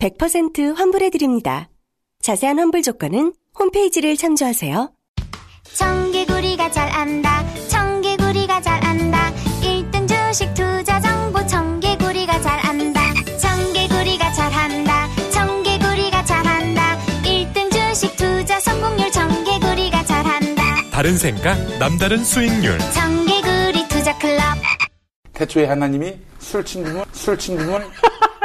100% 환불해드립니다. 자세한 환불 조건은 홈페이지를 참조하세요. 청개구리가 잘 안다 청개구리가 잘 안다 1등 주식 투자 정보 청개구리가 잘 안다 청개구리가 잘 한다 청개구리가 잘 한다 1등 주식 투자 성공률 청개구리가 잘 한다 다른 생각, 남다른 수익률. 청개구리 투자 클럽 태초에 하나님이 술 친구는 술 친구는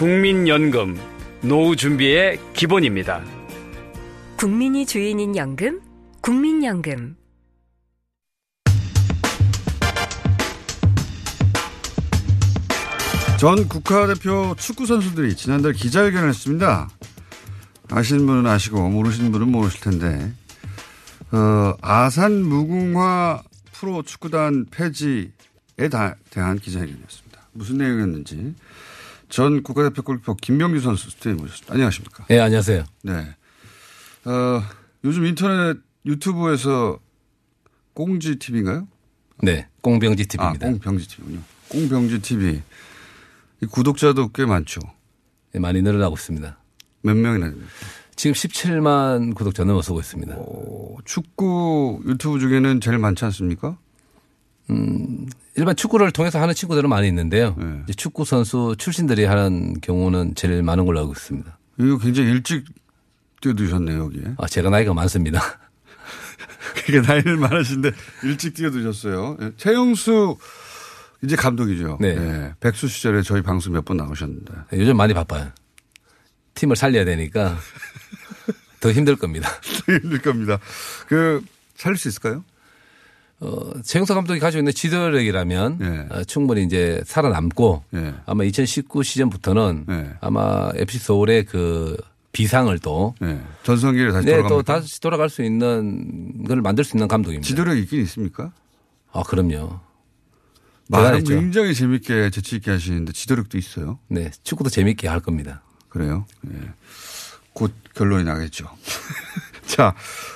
국민연금, 노후 준비의 기본입니다. 국민이 주인인 연금, 국민연금. 전 국가대표 축구 선수들이 지난달 기자회견을 했습니다. 아시는 분은 아시고 모르시는 분은 모르실 텐데 어, 아산 무궁화 프로 축구단 폐지에 다, 대한 기자회견이었습니다. 무슨 내용이었는지 전 국가대표 골키퍼 김병규 선수 스튜디오에 모셨습니다. 안녕하십니까? 네, 안녕하세요. 네. 어, 요즘 인터넷 유튜브에서 꽁지 TV인가요? 네, 꽁병지 TV입니다. 아, 꽁병지 TV군요. 꽁병지 TV. 이 구독자도 꽤 많죠. 네, 많이 늘어나고 있습니다. 몇 명이나 됩니까? 지금 17만 구독자 넘어서고 있습니다. 오, 축구 유튜브 중에는 제일 많지 않습니까? 음, 일반 축구를 통해서 하는 친구들은 많이 있는데요. 네. 축구 선수 출신들이 하는 경우는 제일 많은 걸로 알고 있습니다. 이거 굉장히 일찍 뛰어드셨네요, 여기에. 아, 제가 나이가 많습니다. 그게 나이는 많으신데 일찍 뛰어드셨어요. 예, 최영수 이제 감독이죠. 네. 예, 백수 시절에 저희 방송 몇 번 나오셨는데. 네, 요즘 많이 바빠요. 팀을 살려야 되니까 더 힘들 겁니다. 힘들 겁니다. 그 살릴 수 있을까요? 어, 최영석 감독이 가지고 있는 지도력이라면 예. 어, 충분히 이제 살아남고 예. 아마 2019 시즌부터는 예. 아마 FC 서울의 그 비상을 또 예. 전성기를 다시 네, 또? 다시 돌아갈 수 있는 걸 만들 수 있는 감독입니다. 지도력 있긴 있습니까? 아, 그럼요. 말은. 굉장히 재밌게 재치 있게 하시는데 지도력도 있어요. 네, 축구도 재밌게 할 겁니다. 그래요? 예. 곧 결론이 나겠죠. 자,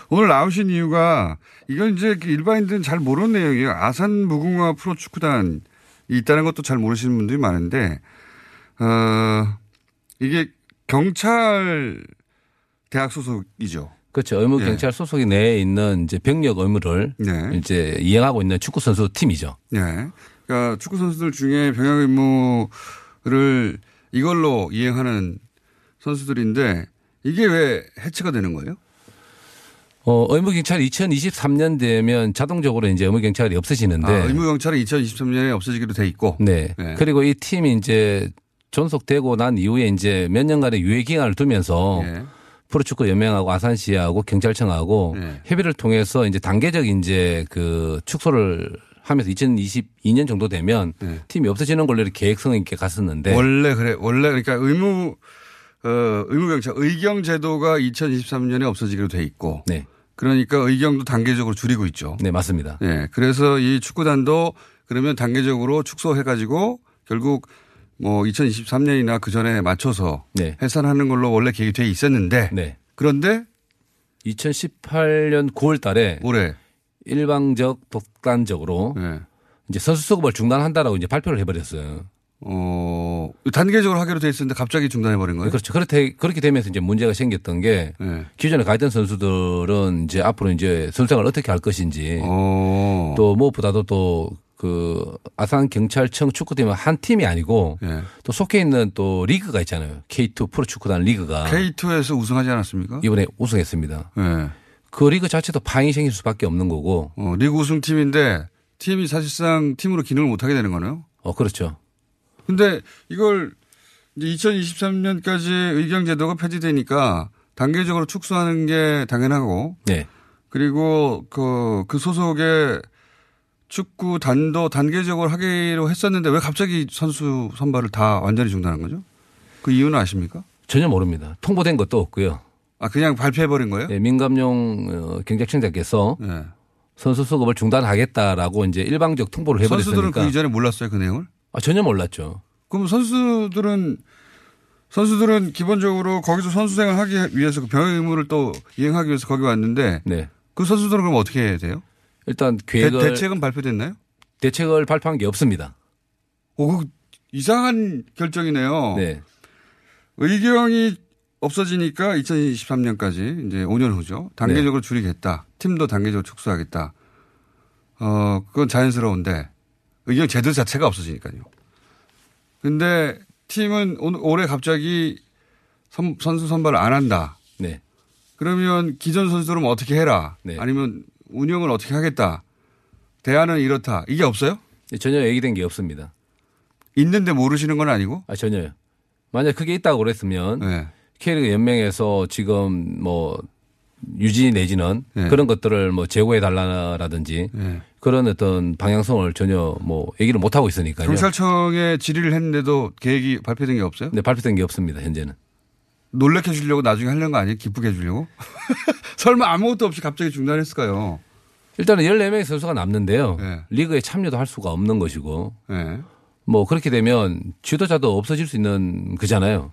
오늘 나오신 이유가 이건 이제 일반인들은 잘 모르는 내용이에요. 아산 무궁화 프로축구단이 있다는 것도 잘 모르시는 분들이 많은데, 어, 이게 경찰 대학 소속이죠. 그렇죠. 의무 예. 경찰 소속이 내에 있는 이제 병력 의무를 네. 이제 이행하고 있는 축구 선수 팀이죠. 예. 그러니까 축구 선수들 중에 병역 의무를 이걸로 이행하는 선수들인데 이게 왜 해체가 되는 거예요? 어, 의무 경찰이 2023년 되면 자동적으로 이제 의무 경찰이 없어지는데 아, 의무 경찰이 2023년에 없어지기로 돼 있고. 네. 네. 그리고 이 팀이 이제 존속되고 난 이후에 이제 몇 년간의 유예 기간을 두면서 예. 프로축구 연맹하고 아산시하고 경찰청하고 네. 협의를 통해서 이제 단계적 이제 그 축소를 하면서 2022년 정도 되면 네. 팀이 없어지는 걸로 이렇게 계획성 있게 갔었는데 원래 그래. 원래 그러니까 의무 어, 의무 경찰 의경 제도가 2023년에 없어지기로 돼 있고. 네. 그러니까 의경도 단계적으로 줄이고 있죠. 네, 맞습니다. 네. 그래서 이 축구단도 그러면 단계적으로 축소해 가지고 결국 뭐 2023년이나 그 전에 맞춰서 네. 해산하는 걸로 원래 계획이 돼 있었는데 네. 그런데 2018년 9월 달에 올해 일방적 독단적으로 네. 이제 선수 수급을 중단한다라고 이제 발표를 해버렸어요. 어, 단계적으로 하기로 돼 있었는데 갑자기 중단해버린 거예요? 그렇죠. 그렇게, 그렇게 되면서 이제 문제가 생겼던 게 네. 기존에 가 있던 선수들은 이제 앞으로 이제 선생을 어떻게 할 것인지 어. 또 무엇보다도 또 그 아산 경찰청 축구팀은 한 팀이 아니고 예. 또 속해 있는 또 리그가 있잖아요. K2 프로 축구단 리그가 K2에서 우승하지 않았습니까? 이번에 우승했습니다. 예. 그 리그 자체도 파행이 생길 수밖에 없는 거고. 어, 리그 우승 팀인데 팀이 사실상 팀으로 기능을 못 하게 되는 거네요. 어, 그렇죠. 근데 이걸 이제 2023년까지 의경 제도가 폐지되니까 단계적으로 축소하는 게 당연하고. 네. 그리고 그, 그 소속의 축구 단도 단계적으로 하기로 했었는데 왜 갑자기 선수 선발을 다 완전히 중단한 거죠? 그 이유는 아십니까? 전혀 모릅니다. 통보된 것도 없고요. 아, 그냥 발표해버린 거예요? 네, 민감용 어, 경찰청장께서 네. 선수 수급을 중단하겠다라고 이제 일방적 통보를 해버렸으니까. 선수들은 그 이전에 몰랐어요, 그 내용을? 아, 전혀 몰랐죠. 그럼 선수들은 선수들은 기본적으로 거기서 선수 생활 하기 위해서 그 병역 의무를 또 이행하기 위해서 거기 왔는데 네. 그 선수들은 그럼 어떻게 해야 돼요? 일단 계획을 대, 책은 발표됐나요? 대책을 발표한 게 없습니다. 오, 그 이상한 결정이네요. 네. 의경이 없어지니까 2023년까지 이제 5년 후죠. 단계적으로 네. 줄이겠다. 팀도 단계적으로 축소하겠다. 어, 그건 자연스러운데 의경 제도 자체가 없어지니까요. 근데 팀은 올- 올해 갑자기 선, 선수 선발을 안 한다. 네. 그러면 기존 선수들은 어떻게 해라. 네. 아니면 운영을 어떻게 하겠다. 대안은 이렇다. 이게 없어요? 전혀 얘기된 게 없습니다. 있는데 모르시는 건 아니고? 아, 전혀요. 만약 그게 있다고 그랬으면 네. K리그 연맹에서 지금 뭐 유지 내지는 네. 그런 것들을 뭐 제고해 달라라든지 네. 그런 어떤 방향성을 전혀 뭐 얘기를 못 하고 있으니까요. 경찰청에 질의를 했는데도 계획이 발표된 게 없어요? 네, 발표된 게 없습니다. 현재는. 놀래켜 주려고 나중에 하려는 거 아니에요? 기쁘게 해 주려고? 설마 아무것도 없이 갑자기 중단했을까요? 일단은 14명의 선수가 남는데요. 네. 리그에 참여도 할 수가 없는 것이고 네. 뭐 그렇게 되면 지도자도 없어질 수 있는 그잖아요.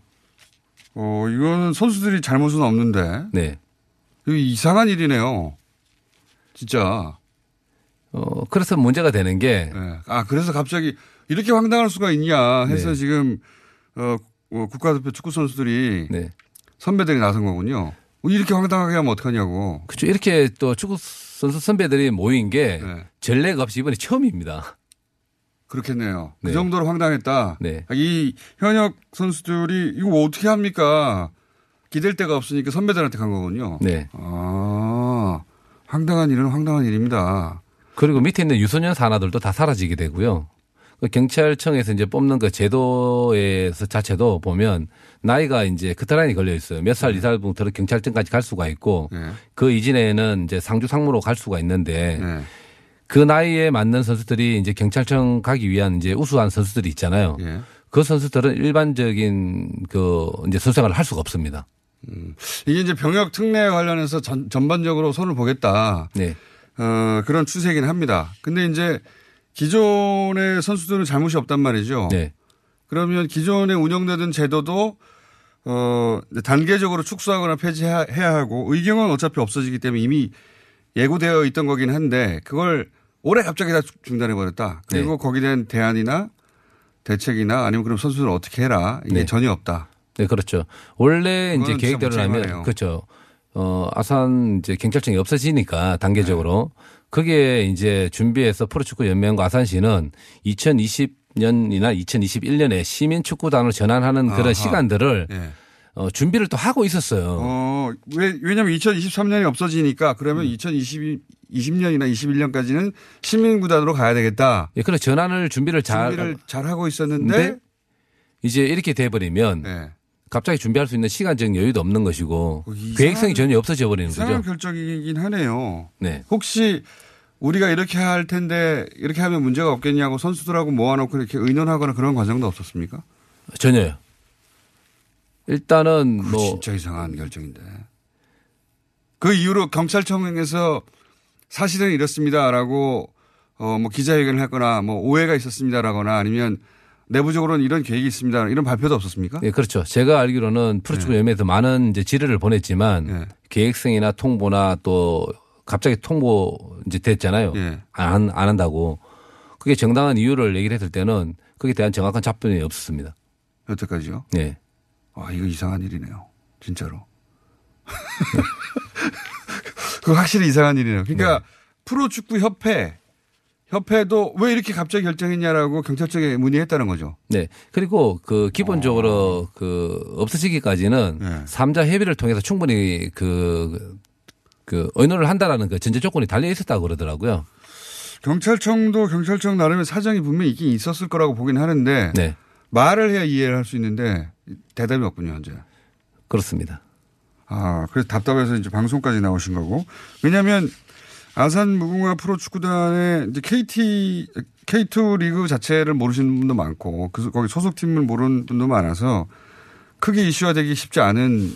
어, 이거는 선수들이 잘못은 없는데. 네. 이거 이상한 일이네요. 진짜. 어, 그래서 문제가 되는 게 네. 아, 그래서 갑자기 이렇게 황당할 수가 있냐 해서 네. 지금, 어, 어, 국가대표 축구 선수들이 네. 선배들이 나선 거군요. 이렇게 황당하게 하면 어떡하냐고. 그렇죠. 이렇게 또 축구 선수 선배들이 모인 게 네. 전례가 없이 이번에 처음입니다. 그렇겠네요. 네. 그 정도로 황당했다. 네. 이 현역 선수들이 이거 어떻게 합니까? 기댈 데가 없으니까 선배들한테 간 거군요. 네. 아, 황당한 일은 황당한 일입니다. 그리고 밑에 있는 유소년 산하들도 다 사라지게 되고요. 그 경찰청에서 이제 뽑는 그 제도에서 자체도 보면 나이가 이제 커트라인이 걸려 있어요. 몇 살 이상부터 경찰청까지 갈 수가 있고 네. 그 이전에는 이제 상주 상무로 갈 수가 있는데 네. 그 나이에 맞는 선수들이 이제 경찰청 가기 위한 이제 우수한 선수들이 있잖아요. 예. 그 선수들은 일반적인 그 이제 선생활을 할 수가 없습니다. 이게 이제 병역 특례 관련해서 전, 전반적으로 손을 보겠다. 네. 어, 그런 추세이긴 합니다. 근데 이제 기존의 선수들은 잘못이 없단 말이죠. 네. 그러면 기존에 운영되던 제도도 어, 단계적으로 축소하거나 폐지해야 해야 하고 의경은 어차피 없어지기 때문에 이미 예고되어 있던 거긴 한데 그걸 올해 갑자기 다 중단해 버렸다. 그리고 네. 거기에 대한 대안이나 대책이나 아니면 그럼 선수들 어떻게 해라 이게 네. 전혀 없다. 네, 그렇죠. 원래 이제 진짜 계획대로 무책임하네요. 하면 그렇죠. 어, 아산 이제 경찰청이 없어지니까 단계적으로 그게 이제 준비해서 프로축구 연맹과 아산시는 2020년이나 2021년에 시민 축구단으로 전환하는 그런 아하. 시간들을 예. 어, 준비를 또 하고 있었어요. 어, 왜, 왜냐면 2023년이 없어지니까 그러면 음. 2020, 20년이나 21년까지는 시민구단으로 가야 되겠다. 예, 그래 전환을 준비를 잘 준비를 잘 하고 있었는데 근데 이제 이렇게 돼 버리면 네. 갑자기 준비할 수 있는 시간적 여유도 없는 것이고 이상한- 계획성이 전혀 없어져 버리는 이상한 거죠. 결정이긴 하네요. 네. 혹시 우리가 이렇게 할 텐데 이렇게 하면 문제가 없겠냐고 선수들하고 모아놓고 이렇게 의논하거나 그런 과정도 없었습니까? 전혀요. 일단은 뭐 진짜 이상한 결정인데. 그 이후로 경찰청에서 사실은 이렇습니다라고 어 뭐 기자회견을 했거나 뭐 오해가 있었습니다라거나 아니면 내부적으로는 이런 계획이 있습니다. 이런 발표도 없었습니까? 예, 그렇죠. 제가 알기로는 프로축구 연맹에 서 많은 이제 지뢰를 보냈지만 계획성이나 통보나 또 갑자기 통보 이제 됐잖아요. 안, 안 한다고. 그게 정당한 이유를 얘기를 했을 때는 거기에 대한 정확한 답변이 없었습니다. 여태까지요? 네. 아, 이거 이상한 일이네요. 진짜로. 그거 확실히 이상한 일이네요. 그러니까 프로축구 협회 협회도 왜 이렇게 갑자기 결정했냐라고 경찰청에 문의했다는 거죠. 네. 그리고 그 기본적으로 그 없어지기까지는 삼자 협의를 통해서 충분히 그, 그 의논을 한다라는 그 전제 조건이 달려 있었다고 그러더라고요. 경찰청도 경찰청 나름의 사정이 분명히 있긴 있었을 거라고 보긴 하는데 네. 말을 해야 이해를 할 수 있는데 대답이 없군요, 현재. 그렇습니다. 아, 그래서 답답해서 이제 방송까지 나오신 거고. 왜냐하면 아산 무궁화 프로축구단의 이제 KT K2 리그 자체를 모르시는 분도 많고 그 거기 소속팀을 모르는 분도 많아서 크게 이슈화되기 쉽지 않은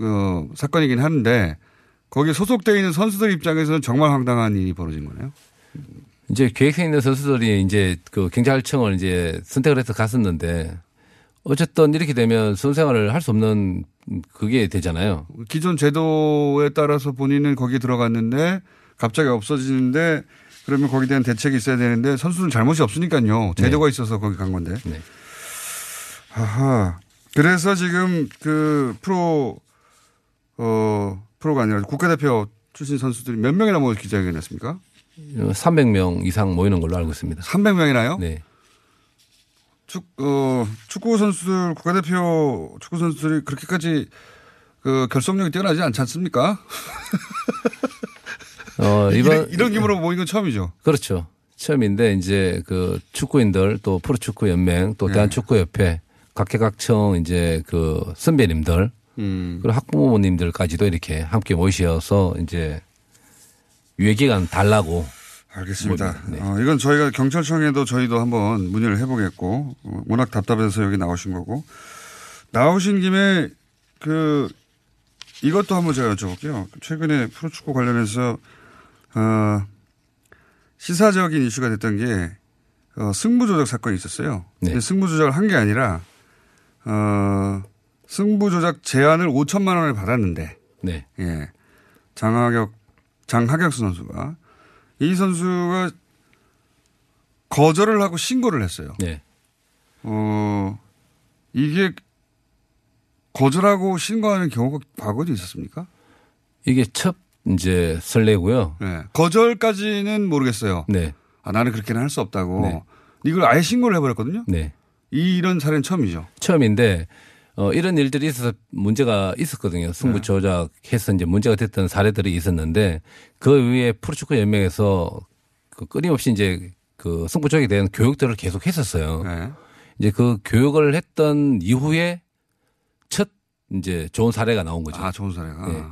어, 사건이긴 한데 거기에 소속되어 있는 선수들 입장에서는 정말 황당한 일이 벌어진 거네요. 이제 계획에 있는 선수들이 이제 그 경찰청을 이제 선택을 해서 갔었는데 어쨌든 이렇게 되면 선생활을 할 수 없는 그게 되잖아요. 기존 제도에 따라서 본인은 거기 들어갔는데 갑자기 없어지는데 그러면 거기에 대한 대책이 있어야 되는데 선수는 잘못이 없으니까요. 제도가 있어서 거기 간 건데. 네. 아하. 그래서 지금 그 프로 어 프로가 아니라 국가대표 출신 선수들이 몇 명이나 모여 기자회견 했습니까? 300명 이상 모이는 걸로 알고 있습니다. 300명이나요? 네. 축, 어, 축구 선수들, 국가대표 축구 선수들이 그렇게까지 그 결속력이 뛰어나지 않지 않습니까? 어, 이번 이런, 규모로 모인 건 처음이죠. 그렇죠. 처음인데 이제 그 축구인들 또 프로축구 연맹 또 네. 대한축구협회 각계각청 이제 그 선배님들 음. 그리고 학부모님들까지도 이렇게 함께 모이셔서 이제 유예 기간 달라고 알겠습니다. 뭐, 네. 어, 이건 저희가 경찰청에도 저희도 한번 문의를 해보겠고 어, 워낙 답답해서 여기 나오신 거고 나오신 김에 그 이것도 한번 제가 여쭤볼게요. 최근에 프로축구 관련해서 어, 시사적인 이슈가 됐던 게 어, 승부조작 사건이 있었어요. 네. 승부조작을 한 게 아니라 어, 승부조작 제안을 5천만 원을 받았는데 네. 예. 장하격, 장하격수 선수가 이 선수가 거절을 하고 신고를 했어요. 네. 어, 이게 거절하고 신고하는 경우가 과거에도 있었습니까? 이게 첫 이제 설레고요. 네. 거절까지는 모르겠어요. 네. 아, 나는 그렇게는 할 수 없다고. 네. 이걸 아예 신고를 해버렸거든요. 네. 이런 사례는 처음이죠. 처음인데 어, 이런 일들이 있어서 문제가 있었거든요. 승부 조작해서 이제 문제가 됐던 사례들이 있었는데 그 위에 프로축구 연맹에서 그 끊임없이 이제 그 승부 조작에 대한 교육들을 계속 했었어요. 네. 이제 그 교육을 했던 이후에 첫 이제 좋은 사례가 나온 거죠. 아, 좋은 사례가. 네.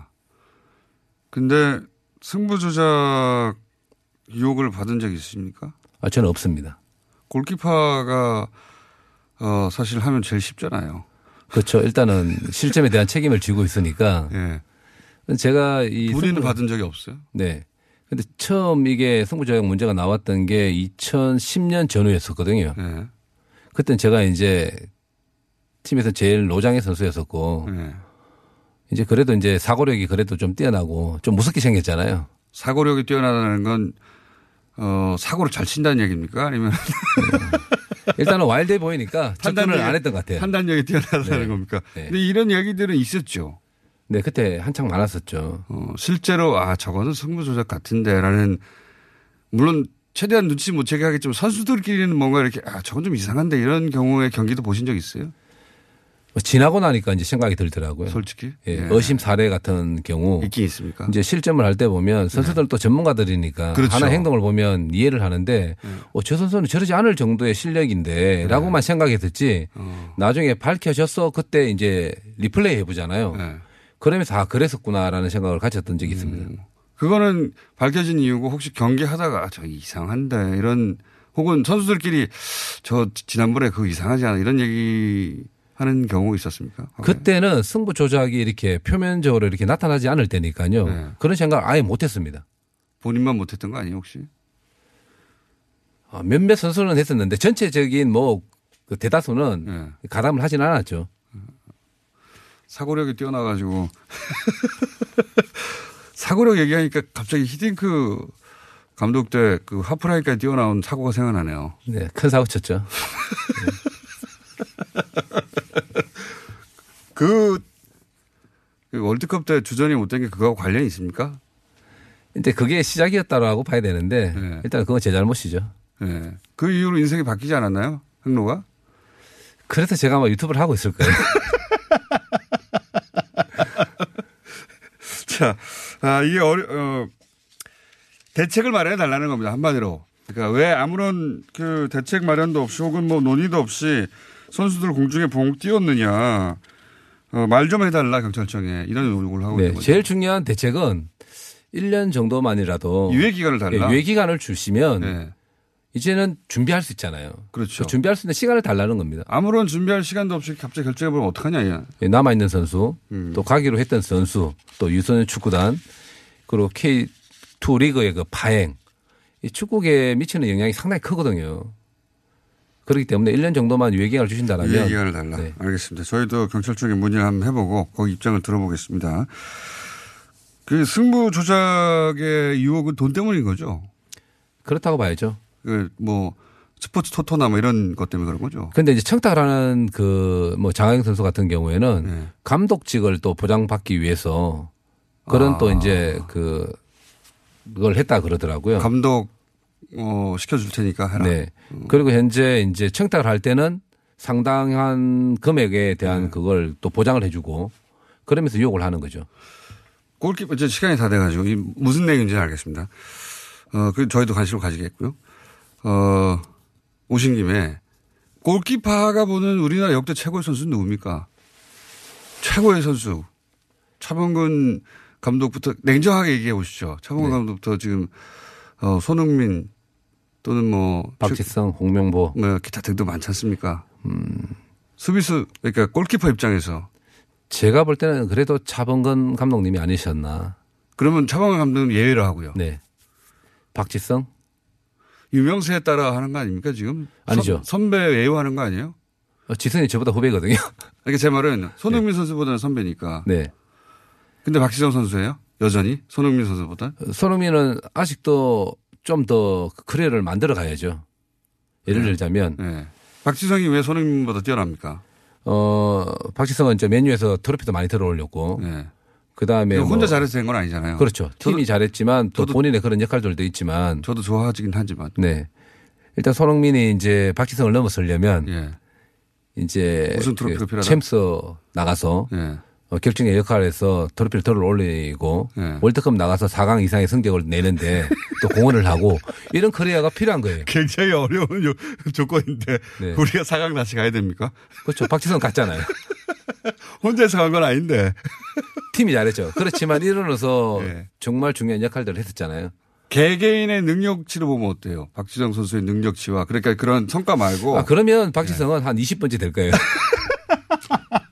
근데 승부조작 유혹을 받은 적이 있습니까? 아, 저는 없습니다. 골키퍼가 어, 사실 하면 제일 쉽잖아요. 그렇죠. 일단은 실점에 대한 책임을 지고 있으니까. 제가 이 본인은 승부- 받은 적이 없어요? 네. 근데 처음 이게 승부조작 문제가 나왔던 게 2010년 전후였었거든요. 네. 그땐 제가 이제 팀에서 제일 노장의 선수였었고 네. 이제 그래도 이제 사고력이 그래도 좀 뛰어나고 좀 무섭게 생겼잖아요. 사고력이 뛰어나다는 건 어, 사고를 잘 친다는 얘기입니까? 아니면 일단은 와일드해 보이니까 판단력이- 안 했던 것 같아요. 판단력이 뛰어나다는 네. 겁니까? 네. 근데 이런 얘기들은 있었죠. 네, 그때 한창 많았었죠. 어, 실제로 아 저거는 승부조작 같은데라는 물론 최대한 눈치 못 채게 하겠지만 선수들끼리는 뭔가 이렇게 아 저건 좀 이상한데 이런 경우의 경기도 보신 적 있어요? 뭐 지나고 나니까 이제 생각이 들더라고요. 솔직히 예, 예. 의심 사례 같은 경우 있긴 있습니까? 이제 실점을 할 때 보면 선수들도 전문가들이니까 그렇죠. 하나 행동을 보면 이해를 하는데 어, 저 선수는 저러지 않을 정도의 실력인데라고만 생각이 듣지 나중에 밝혀졌어 그때 이제 리플레이 해보잖아요. 그러면서 아 그랬었구나라는 생각을 가졌던 적이 있습니다. 그거는 밝혀진 이유고 혹시 경기하다가 아, 저 이상한데 이런 혹은 선수들끼리 저 지난번에 그거 이상하지 않아 이런 얘기 하는 경우 있었습니까? 그때는 승부 조작이 이렇게 표면적으로 이렇게 나타나지 않을 때니까요. 네. 그런 생각을 아예 못했습니다. 본인만 못했던 거 아니에요 혹시? 아, 몇몇 선수는 했었는데 전체적인 뭐 그 대다수는 가담을 하진 않았죠. 사고력이 뛰어나가지고 사고력 얘기하니까 갑자기 히딩크 감독 때 그 하프라이까지 뛰어나온 사고가 생각나네요. 네, 큰 사고 쳤죠. 그, 그 월드컵 때 주전이 못된 게 그거하고 관련이 있습니까? 근데 그게 시작이었다라고 봐야 되는데 네. 일단 그건 제 잘못이죠. 네. 그 이후로 인생이 바뀌지 않았나요? 흥로가? 그래서 제가 막 유튜브를 하고 있을 거예요. 자, 아, 이게 어려, 어, 대책을 마련해 달라는 겁니다. 한마디로. 그러니까 왜 아무런 그 대책 마련도 없이 혹은 뭐 논의도 없이 선수들 공중에 봉 띄웠느냐. 어, 말 좀 해달라 경찰청에 이런 요구를 하고 네, 있는 거죠. 제일 중요한 대책은 1년 정도만이라도 유예 기간을 달라? 네, 유예 기간을 주시면 네. 이제는 준비할 수 있잖아요. 그렇죠. 그 준비할 수 있는 시간을 달라는 겁니다. 아무런 준비할 시간도 없이 갑자기 결정해 보면 어떡하냐, 이게. 예, 남아 있는 선수, 음. 또 가기로 했던 선수, 또 유소년 축구단, 그리고 K2 리그의 그 파행, 이 축구계에 미치는 영향이 상당히 크거든요. 그렇기 때문에 1년 정도만 유예 기간을 주신다면 유예 기간을 달라. 알겠습니다. 저희도 경찰청에 문의를 한번 해보고 거기 입장을 들어보겠습니다. 그 승부 조작의 유혹은 돈 때문인 거죠? 그렇다고 봐야죠. 그뭐 스포츠 토토나 뭐 이런 것 때문에 그런 거죠. 근데 이제 청탁을 하는 그 뭐 장하영 선수 같은 경우에는 네. 감독직을 또 보장받기 위해서 그런 아. 또 이제 그 그걸 했다 그러더라고요. 감독 어 시켜줄 테니까 해라. 네. 그리고 현재 이제 청탁을 할 때는 상당한 금액에 네. 대한 그걸 또 보장을 해주고 그러면서 유혹을 하는 거죠. 골키퍼 이제 시간이 다 돼가지고 이 무슨 내용인지는 알겠습니다. 어, 그 저희도 관심을 가지겠고요. 어, 오신 김에 골키퍼가 보는 우리나라 역대 최고의 선수는 누굽니까? 최고의 선수. 차범근 감독부터 냉정하게 얘기해 보시죠. 차범근 네. 감독부터 지금 어, 손흥민 또는 뭐 박지성, 홍명보, 뭐 기타 등도 많지 않습니까? 수비수 그러니까 골키퍼 입장에서 제가 볼 때는 그래도 차범근 감독님이 아니셨나. 그러면 차범근 감독은 예외로 하고요. 네. 박지성? 유명세에 따라 하는 거 아닙니까 지금? 아니죠. 선, 선배 예우하는 거 아니에요? 어, 지성이 저보다 후배거든요. 그러니까 제 말은 손흥민 선수보다는 선배니까. 네. 근데 박지성 선수예요? 여전히 손흥민 선수보다? 손흥민은 아직도 좀 더 커리어를 만들어 가야죠. 예를 네. 들자면 네. 박지성이 왜 손흥민보다 뛰어납니까? 어 박지성은 이제 메뉴에서 트로피도 많이 들어올렸고 네. 그다음에 혼자 뭐 잘해서 된 건 아니잖아요. 그렇죠. 팀이 저도- 잘했지만 또 본인의 그런 역할들도 있지만 저도 좋아하긴 하지만. 네. 일단 손흥민이 이제 박지성을 넘어서려면 예. 이제 우승 트로피가 그 필요하다? 챔스 나가서 예. 어, 결정의 역할을 해서 트로피를 들어 올리고 예. 월드컵 나가서 4강 이상의 성적을 내는데 또 공헌을 하고 이런 커리어가 필요한 거예요. 굉장히 어려운 요- 조건인데 네. 우리가 4강 다시 가야 됩니까? 그렇죠. 박지성 갔잖아요. 혼자서 간 건 아닌데. 팀이 잘했죠. 그렇지만 일어나서 예. 정말 중요한 역할들을 했었잖아요. 개개인의 능력치로 보면 어때요? 박지성 선수의 능력치와 그러니까 그런 성과 말고 아, 그러면 박지성은 한 20번째 될 거예요.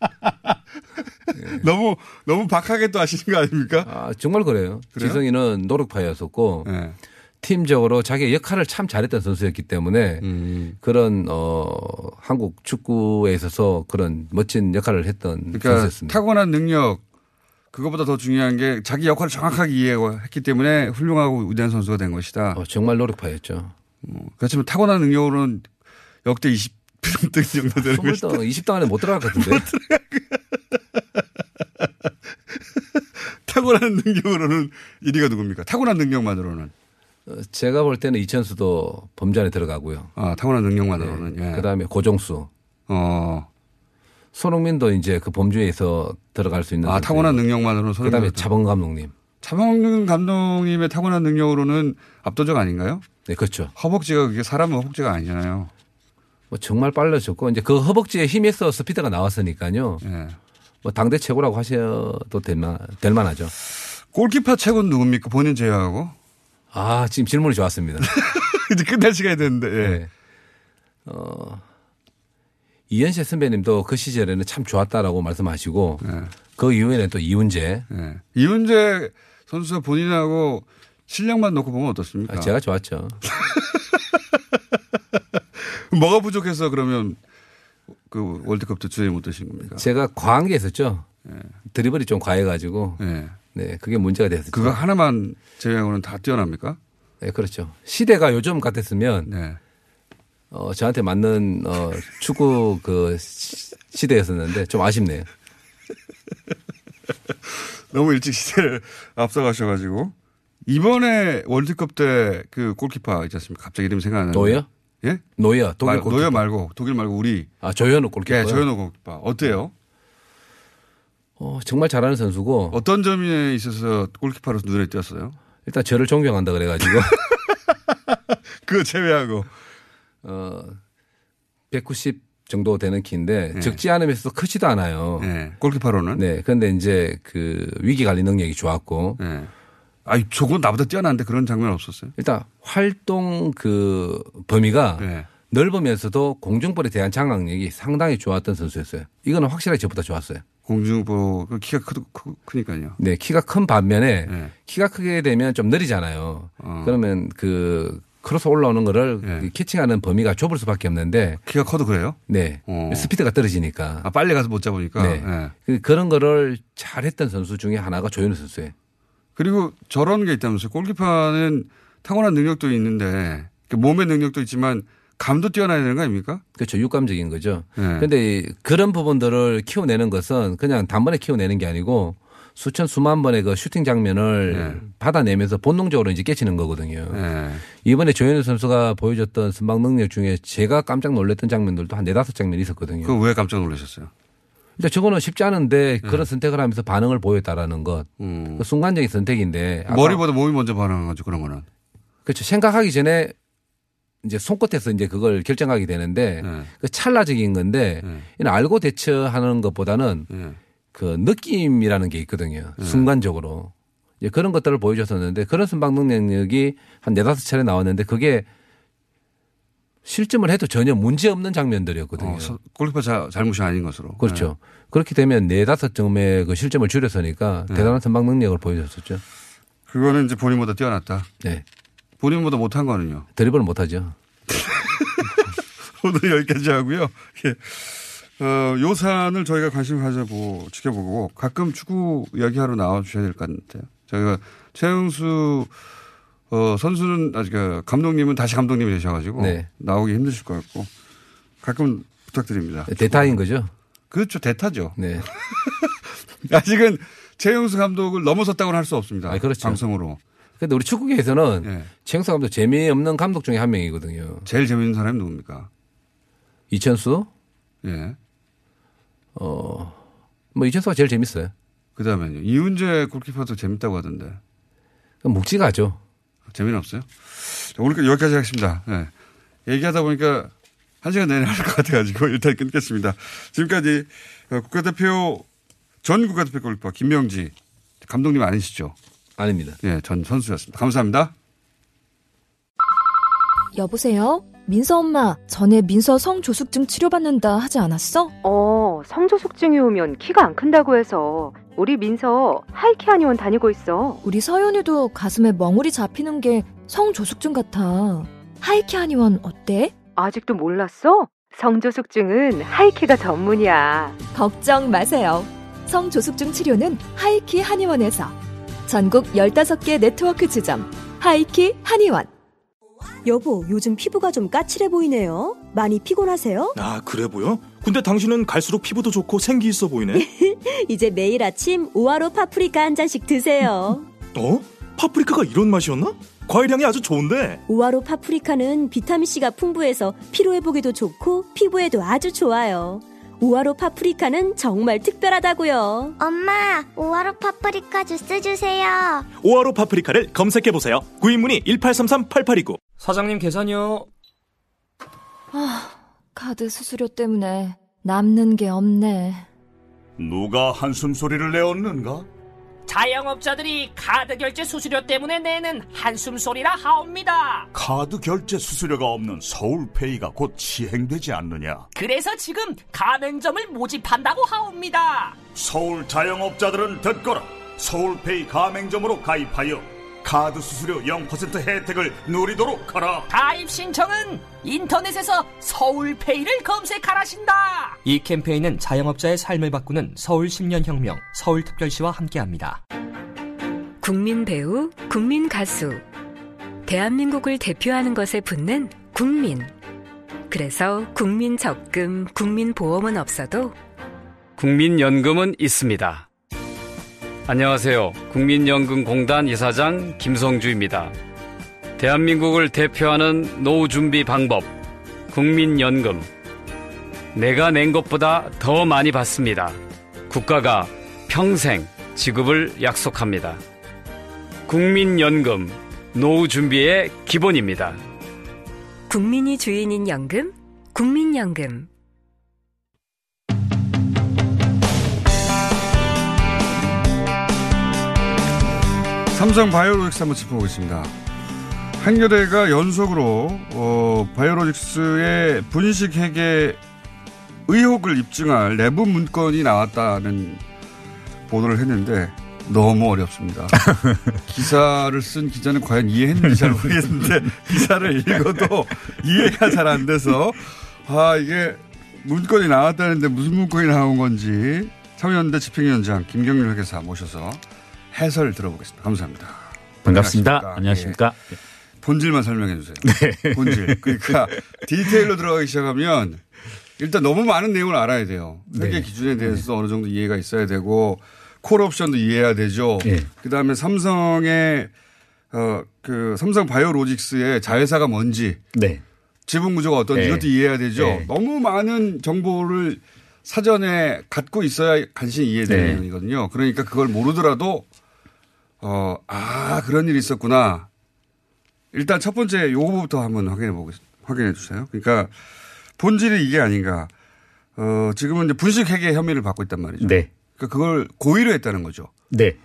너무 너무 박하게 또 하시는 거 아닙니까? 아, 정말 그래요. 그래요? 지성이는 노력파였었고 네. 팀적으로 자기의 역할을 참 잘했던 선수였기 때문에 음. 그런 어 한국 축구에 있어서 그런 멋진 역할을 했던 그러니까 선수였습니다. 타고난 능력 그것보다 더 중요한 게 자기 역할을 정확하게 이해했기 때문에 훌륭하고 위대한 선수가 된 것이다. 어, 정말 노력파였죠. 그렇지만 타고난 능력으로는 역대 20등 정도 되는 것이다. 20등, 20등 안에 못 들어갔거든요. 타고난 능력으로는 1위가 누굽니까? 타고난 능력만으로는. 어, 제가 볼 때는 이천수도 범주 안에 들어가고요. 아, 타고난 능력만으로는. 예. 그다음에 고종수. 어. 손흥민도 이제 그 범주에서 들어갈 수 있는. 아, 타고난 능력만으로는 손흥민 그다음에. 차범 감독님. 차범근 감독님의 타고난 능력으로는 압도적 아닌가요? 네, 그렇죠. 허벅지가 그게 사람은 허벅지가 아니잖아요. 뭐 정말 빨라졌고 이제 그 허벅지에 힘에서 스피드가 나왔으니까요. 예. 뭐 당대 최고라고 하셔도 될만 될 만하죠. 골키퍼 최고는 누굽니까? 본인 제외하고. 아 지금 질문이 좋았습니다. 이제 끝날 시간이 됐는데. 예. 네. 어 이현세 선배님도 그 시절에는 참 좋았다라고 말씀하시고 네. 그 이후에는 또 이훈재. 예. 이훈재 선수가 본인하고 실력만 놓고 보면 어떻습니까? 아, 제가 좋았죠. 뭐가 부족해서 그러면 그 월드컵 때 주제 못 드신 겁니까? 제가 과한 게 있었죠. 예. 드리블이 좀 과해가지고. 네. 네, 그게 문제가 됐었죠. 그거 하나만 제외하고는 다 뛰어납니까? 네, 그렇죠. 시대가 요즘 같았으면 네. 어, 저한테 맞는 어, 축구 그 시- 시대였었는데 좀 아쉽네요. 너무 일찍 시대를 앞서가셔가지고 이번에 월드컵 때 그 골키퍼 있지 않습니까? 갑자기 이름 생각 안 나는데. 노여? 예? 노이어, 독일 말- 골키퍼. 노이어 말고 독일 말고 우리. 아 조현우 골키퍼. 예, 조현우 골키퍼. 어때요? 어, 정말 잘하는 선수고 어떤 점에 있어서 골키퍼로 눈에 띄었어요? 일단 저를 존경한다 그래가지고 그거 제외하고 어, 190 정도 되는 키인데 네. 작지 않으면서 크지도 않아요. 네. 골키퍼로는. 네. 그런데 이제 그 위기 관리 능력이 좋았고. 네. 아니 저건 나보다 뛰어난데 그런 장면 없었어요? 일단 활동 그 범위가 네. 넓으면서도 공중볼에 대한 장악력이 상당히 좋았던 선수였어요. 이거는 확실하게 저보다 좋았어요. 공중볼 그 키가 크, 크, 크니까요. 네, 키가 큰 반면에 네. 키가 크게 되면 좀 느리잖아요. 어. 그러면 그 크로스 올라오는 거를 네. 그 catching하는 범위가 좁을 수밖에 없는데 키가 커도 그래요? 네. 어. 스피드가 떨어지니까. 아 빨리 가서 못 잡으니까. 네. 네. 그- 그런 거를 잘했던 선수 중에 하나가 조현우 선수예요. 그리고 저런 게 있다면서요. 골키퍼는 타고난 능력도 있는데 그 몸의 능력도 있지만 감도 뛰어나야 되는 거 아닙니까? 그렇죠. 육감적인 거죠. 네. 그런데 그런 부분들을 키워내는 것은 그냥 단번에 키워내는 게 아니고 수천 수만 번의 그 슈팅 장면을 네. 받아내면서 본능적으로 이제 깨치는 거거든요. 네. 이번에 조현우 선수가 보여줬던 선방 능력 중에 제가 깜짝 놀랐던 장면들도 한 네다섯 장면 있었거든요. 그거 왜 깜짝 놀라셨어요? 일단 저거는 쉽지 않은데 네. 그런 선택을 하면서 반응을 보였다라는 것. 음. 그 순간적인 선택인데. 머리보다 몸이 먼저 반응한 거죠 그런 거는. 그렇죠. 생각하기 전에 이제 손끝에서 이제 그걸 결정하게 되는데 네. 그 찰나적인 건데 이는 알고 대처하는 것보다는 네. 그 느낌이라는 게 있거든요. 순간적으로. 이제 그런 것들을 보여줬었는데 그런 선방 능력이 한 네다섯 차례 나왔는데 그게 실점을 해도 전혀 문제 없는 장면들이었거든요. 어, 서- 골키퍼 자, 잘못이 아닌 것으로. 그렇죠. 그렇게 되면 네 다섯 점의 그 실점을 줄였으니까 네. 대단한 선방 능력을 보여줬었죠. 그거는 이제 본인보다 뛰어났다. 네. 본인보다 못한 거는요. 드리블을 못하죠. 오늘 여기까지 하고요. 예. 어, 요 사안을 저희가 관심 가져보고 지켜보고 가끔 축구 이야기하러 나와 주셔야 될 것 같아요. 저희가 최영수 어, 선수는 아직 그 감독님은 다시 감독님이 되셔가지고 네. 나오기 힘드실 것 같고 가끔 부탁드립니다. 대타인 거죠. 그렇죠. 대타죠. 네. 아직은 최영수 감독을 넘어섰다고는 할 수 없습니다. 아, 그렇죠. 방송으로. 근데 우리 축구계에서는 예. 최영수 감독 재미없는 감독 중에 한 명이거든요. 제일 재밌는 사람이 누굽니까? 이천수? 예. 어, 뭐 이천수가 제일 재밌어요. 그 다음에요. 이훈재 골키퍼도 재밌다고 하던데. 묵직하죠. 재미는 없어요? 자, 오늘 여기까지 하겠습니다. 네. 얘기하다 보니까 한 시간 내내 할 것 같아가지고 일단 끊겠습니다. 지금까지 어, 국가대표 전 국가대표 골키퍼 김병지 감독님 아니시죠? 아닙니다. 예, 전 선수였습니다. 감사합니다. 여보세요? 민서 엄마, 전에 민서 성조숙증 치료받는다 하지 않았어? 어, 성조숙증이 오면 키가 안 큰다고 해서 우리 민서 하이키 한의원 다니고 있어. 우리 서연이도 가슴에 멍울이 잡히는 게 성조숙증 같아. 하이키 한의원 어때? 아직도 몰랐어? 성조숙증은 하이키가 전문이야. 걱정 마세요. 성조숙증 치료는 하이키 한의원에서. 전국 15개 네트워크 지점. 하이키 한의원. 여보, 요즘 피부가 좀 까칠해 보이네요. 많이 피곤하세요? 아, 그래 보여? 근데 당신은 갈수록 피부도 좋고 생기 있어 보이네? 이제 매일 아침 우아로 파프리카 한 잔씩 드세요. 어? 파프리카가 이런 맛이었나? 과일향이 아주 좋은데? 우아로 파프리카는 비타민C가 풍부해서 피로 회복에도 좋고 피부에도 아주 좋아요. 우아로 파프리카는 정말 특별하다고요. 엄마, 오하로 파프리카 주스 주세요. 오하로 파프리카를 검색해 보세요. 구입문의 1833-8829. 사장님 계산이요. 아, 카드 수수료 때문에 남는 게 없네. 누가 한숨 소리를 내었는가? 자영업자들이 카드 결제 수수료 때문에 내는 한숨 소리라 하옵니다. 카드 결제 수수료가 없는 서울페이가 곧 시행되지 않느냐? 그래서 지금 가맹점을 모집한다고 하옵니다. 서울 자영업자들은 듣거라. 서울페이 가맹점으로 가입하여 카드 수수료 0% 혜택을 누리도록 하라. 가입 신청은 인터넷에서 서울페이를 검색하라신다. 이 캠페인은 자영업자의 삶을 바꾸는 서울 10년 혁명 서울특별시와 함께합니다. 국민 배우, 국민 가수. 대한민국을 대표하는 것에 붙는 국민. 그래서 국민 적금, 국민 보험은 없어도 국민연금은 있습니다. 안녕하세요. 국민연금공단 이사장 김성주입니다. 대한민국을 대표하는 노후 준비 방법, 국민연금. 내가 낸 것보다 더 많이 받습니다. 국가가 평생 지급을 약속합니다. 국민연금, 노후 준비의 기본입니다. 국민이 주인인 연금, 국민연금. 삼성 바이오로직스 한번 짚어보겠습니다. 한겨레가 연속으로 어, 바이오로직스의 분식 회계 의혹을 입증할 내부 문건이 나왔다는 보도를 했는데 너무 어렵습니다. 기사를 쓴 기자는 과연 이해했는지 잘 모르겠는데 기사를 읽어도 이해가 잘 안 돼서 아 이게 문건이 나왔다는데 무슨 문건이 나온 건지 참여연대 집행위원장 김경률 회계사 모셔서 해설 들어보겠습니다. 감사합니다. 반갑습니다. 안녕하십니까. 예. 본질만 설명해 주세요. 본질. 그러니까 디테일로 들어가기 시작하면 일단 너무 많은 내용을 알아야 돼요. 회계 네. 기준에 대해서 어느 정도 이해가 있어야 되고 콜 옵션도 이해해야 되죠. 예. 그다음에 삼성의 어 그 삼성 바이오로직스의 자회사가 뭔지 네. 지분 구조가 어떤지 네. 이것도 이해해야 되죠. 네. 너무 많은 정보를 사전에 갖고 있어야 간신히 이해되는 네. 내용이거든요. 그러니까 그걸 모르더라도 어, 아, 그런 일이 있었구나. 일단 첫 번째 요거부터 한번 확인해 보겠, 확인해 주세요. 그러니까 본질이 이게 아닌가. 어, 지금은 이제 분식회계 혐의를 받고 있단 말이죠. 네. 그러니까 그걸 고의로 했다는 거죠. 네.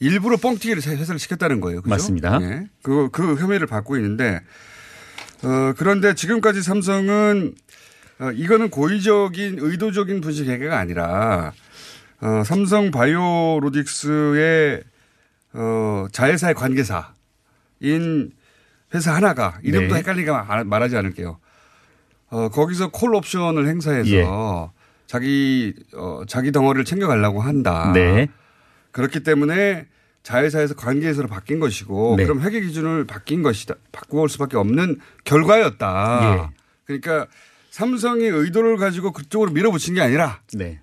일부러 뻥튀기를 해설을 시켰다는 거예요. 그죠? 맞습니다. 예. 그, 그 혐의를 받고 있는데, 어, 그런데 지금까지 삼성은, 어, 이거는 고의적인, 의도적인 분식 회계가 아니라, 어, 삼성 바이오로직스의, 어, 자회사의 관계사인 회사 하나가, 이름도 네. 헷갈리니까 말- 말하지 않을게요. 어, 거기서 콜 옵션을 행사해서 예. 자기, 어, 자기 덩어리를 챙겨가려고 한다. 네. 그렇기 때문에 자회사에서 관계에서로 바뀐 것이고 네. 그럼 회계 기준을 바뀐 것이다. 바꾸어 올 수밖에 없는 결과였다. 예. 그러니까 삼성이 의도를 가지고 그쪽으로 밀어붙인 게 아니라 네.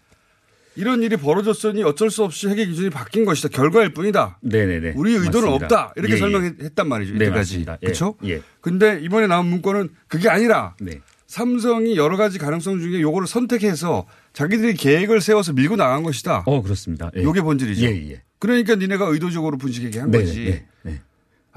이런 일이 벌어졌으니 어쩔 수 없이 회계 기준이 바뀐 것이다. 결과일 뿐이다. 네네네. 우리 의도는 맞습니다. 없다. 이렇게 예, 예. 설명했단 말이죠. 네, 이때까지. 그렇죠? 예. 근데 이번에 나온 문건은 그게 아니라 네. 삼성이 여러 가지 가능성 중에 요거를 선택해서 자기들이 계획을 세워서 밀고 나간 것이다. 어, 그렇습니다. 예. 요게 본질이죠. 예, 예. 그러니까 니네가 의도적으로 분식회계 한 네, 거지. 네, 네.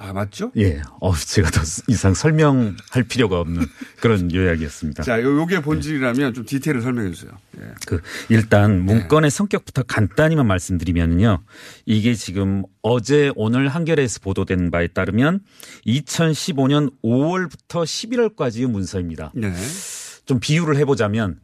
아, 맞죠? 예. 어, 제가 더 이상 설명할 필요가 없는 그런 요약이었습니다. 자, 요, 요게 본질이라면 좀 디테일을 설명해 주세요. 예. 그 일단 문건의 성격부터 간단히만 말씀드리면요. 이게 지금 어제 오늘 한겨레에서 보도된 바에 따르면 2015년 5월부터 11월까지의 문서입니다. 네. 좀 비유를 해보자면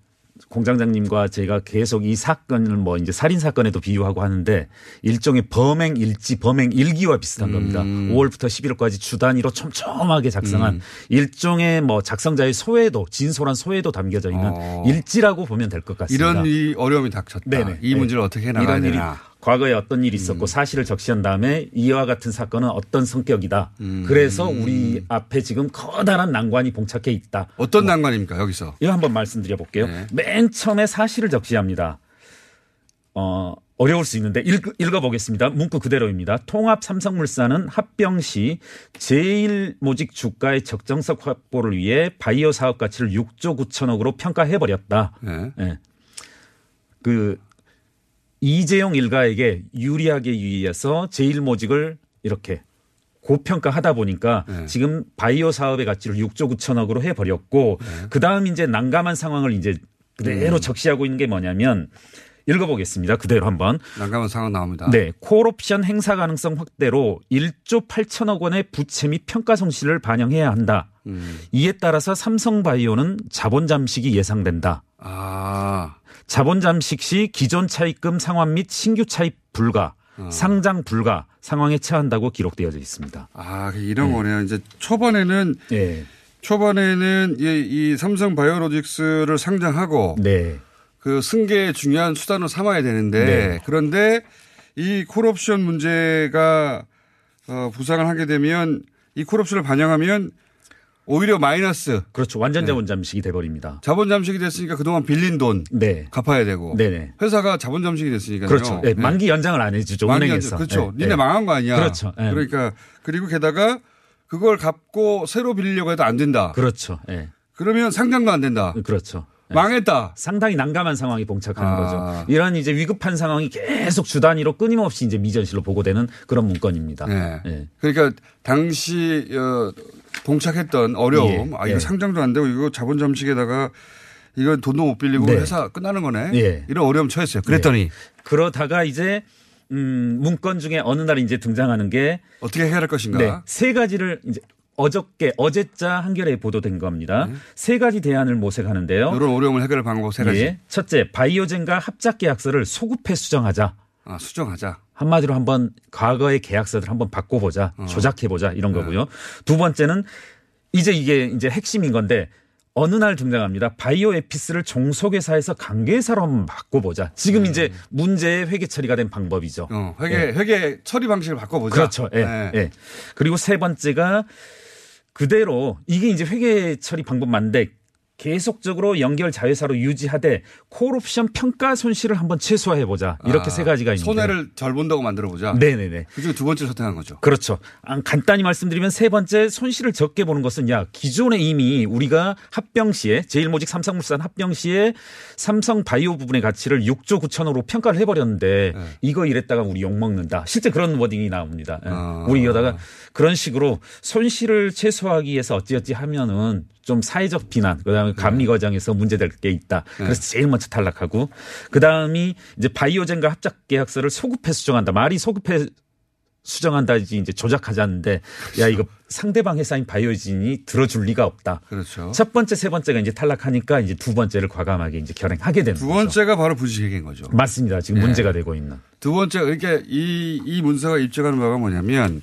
공장장님과 제가 계속 이 사건을 뭐 이제 살인 사건에도 비유하고 하는데 일종의 범행 일지, 범행 일기와 비슷한 겁니다. 5월부터 11월까지 주 단위로 촘촘하게 작성한 음. 일종의 뭐 작성자의 소외도, 진솔한 소외도 담겨져 있는 어. 일지라고 보면 될 것 같습니다. 이런 이 어려움이 닥쳤다. 네네. 이 문제를 어떻게 나가야 되나. 과거에 어떤 일이 있었고 음. 사실을 적시한 다음에 이와 같은 사건은 어떤 성격이다. 음. 그래서 우리 앞에 지금 커다란 난관이 봉착해 있다. 어떤 난관입니까, 여기서? 이거 한번 말씀드려 볼게요. 네. 맨 처음에 사실을 적시합니다. 어, 어려울 수 있는데 읽, 읽어보겠습니다. 문구 그대로입니다. 통합 삼성물산은 합병 시 제1모직 주가의 적정성 확보를 위해 바이오 사업 가치를 6조 9천억으로 평가해버렸다. 네. 예. 그 이재용 일가에게 유리하게 위해서 제1모직을 이렇게 고평가하다 보니까 네. 지금 바이오 사업의 가치를 6조 9천억으로 해버렸고 그 다음 이제 난감한 상황을 이제 그대로 음. 적시하고 있는 게 뭐냐면 읽어보겠습니다. 그대로 한번. 난감한 상황 나옵니다. 네. 콜옵션 행사 가능성 확대로 1조 8천억 원의 부채 및 평가 손실을 반영해야 한다. 음. 이에 따라서 삼성바이오는 자본 잠식이 예상된다. 아. 자본 잠식 시 기존 차입금 상환 및 신규 차입 불가. 상장 불가 상황에 처한다고 기록되어져 있습니다. 아, 이런 네. 거네요. 이제 초반에는 예. 초반에는 이, 이 삼성 바이오로직스를 상장하고 네. 그 승계의 중요한 수단으로 삼아야 되는데 네. 그런데 이 콜옵션 문제가 어, 부상을 하게 되면 이 콜옵션을 반영하면 오히려 마이너스. 그렇죠. 완전 자본 잠식이 돼 버립니다. 자본 잠식이 됐으니까 그동안 빌린 돈 네. 갚아야 되고 네네. 회사가 자본 잠식이 됐으니까요. 그렇죠. 예, 네. 만기 연장을 안 해주죠. 만기. 연장. 그렇죠. 예, 니네 예. 망한 거 아니야. 그렇죠. 예. 그러니까 그리고 게다가 그걸 갚고 새로 빌리려고 해도 안 된다. 그렇죠. 예. 그러면 상장도 안 된다. 그렇죠. 예. 망했다. 상당히 난감한 상황이 봉착하는 아. 거죠. 이런 이제 위급한 상황이 계속 주 단위로 끊임없이 이제 미전실로 보고되는 그런 문건입니다. 네. 예. 그러니까 당시 어, 봉착했던 어려움. 예, 아 이거 예. 상장도 안 되고 이거 자본 잠식에다가 이건 돈도 못 빌리고 네. 회사 끝나는 거네. 예. 이런 어려움 처했어요. 그랬더니 네. 그러다가 이제 음, 문건 중에 어느 날 이제 등장하는 게 어떻게 해결할 것인가. 네, 세 가지를 이제 어저께 어제자 한겨레에 보도된 겁니다. 세 가지 대안을 모색하는데요. 이런 어려움을 해결할 방법 세 가지. 예. 첫째, 바이오젠과 합작 계약서를 소급해 수정하자. 아, 수정하자. 한마디로 한번 과거의 계약서들 한번 바꿔보자, 어. 조작해보자 이런 네. 거고요. 두 번째는 이제 이게 이제 핵심인 건데 어느 날 등장합니다. 바이오 에피스를 종속회사에서 강계회사로 한번 바꿔보자. 지금 이제 문제의 회계 처리가 된 방법이죠. 음. 어, 회계 예. 회계 처리 방식을 바꿔보자. 그렇죠. 예, 네. 예. 그리고 세 번째가 그대로 이게 이제 회계 처리 방법 맞는데 계속적으로 연결 자회사로 유지하되 콜옵션 평가 손실을 한번 최소화해 보자. 이렇게 아, 세 가지가 있는데. 손해를 덜 본다고 만들어 보자. 네 네 네. 그중에 두 번째를 선택한 거죠. 그렇죠. 아, 간단히 말씀드리면 세 번째 손실을 적게 보는 것은 야 기존에 이미 우리가 합병 시에 제일모직 삼성물산 합병 시에 삼성 바이오 부분의 가치를 6조 9천으로 평가를 해버렸는데 네. 이거 이랬다가 우리 욕 먹는다. 실제 그런 워딩이 나옵니다. 예. 아. 우리 이러다가 그런 식으로 손실을 최소화하기 위해서 어찌어찌 하면은 좀 사회적 비난, 그다음에 감리 과정에서 문제될 게 있다. 그래서 제일 먼저 탈락하고 그다음이 이제 바이오젠과 합작 계약서를 소급해 수정한다. 말이 소급해 수정한다지 이제 조작하자는데 야 이거 상대방 회사인 바이오진이 들어줄 리가 없다. 그렇죠. 첫 번째 세 번째가 이제 탈락하니까 이제 두 번째를 과감하게 이제 결행하게 되는 두 거죠. 번째가 바로 부실회계인 거죠. 맞습니다. 지금 예. 문제가 되고 있는. 두 번째, 그러니까 이, 이 문서가 입증하는 바가 뭐냐면,